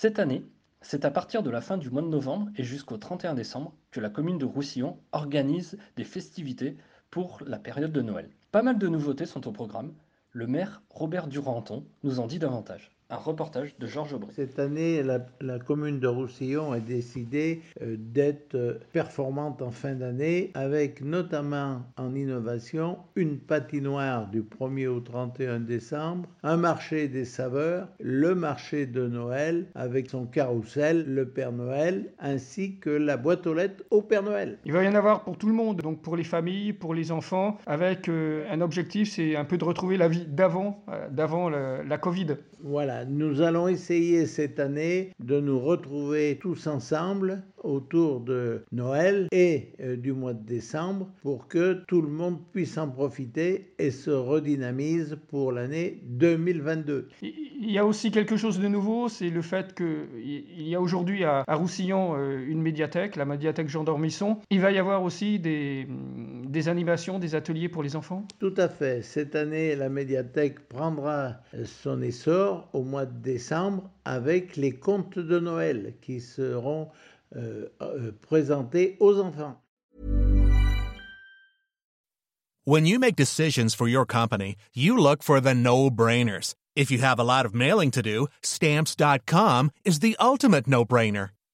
Cette année, c'est à partir de la fin du mois de novembre et jusqu'au 31 décembre que la commune de Roussillon organise des festivités pour la période de Noël. Pas mal de nouveautés sont au programme. Le maire Robert Duranton nous en dit davantage. Un reportage de Georges Aubry. Cette année, la, la commune de Roussillon a décidé euh, d'être euh, performante en fin d'année, avec notamment en innovation une patinoire du 1er au 31 décembre, un marché des saveurs, le marché de Noël avec son carrousel, le Père Noël, ainsi que la boîte aux lettres au Père Noël. Il va y en avoir pour tout le monde, donc pour les familles, pour les enfants, avec euh, un objectif, c'est un peu de retrouver la vie d'avant, euh, d'avant la, la Covid. Voilà, nous allons essayer cette année de nous retrouver tous ensemble autour de Noël et euh, du mois de décembre pour que tout le monde puisse en profiter et se redynamise pour l'année 2022. Il y a aussi quelque chose de nouveau, c'est le fait qu'il y a aujourd'hui à, Roussillon euh, une médiathèque, la médiathèque Jean d'Ormisson. Il va y avoir aussi des, des animations, des ateliers pour les enfants? Tout à fait. Cette année, la médiathèque prendra son essor au mois de décembre avec les contes de Noël qui seront euh, euh, présentés aux enfants. When you make decisions for your company, you look for the no-brainers. If you have a lot of mailing to do, stamps.com is the ultimate no-brainer.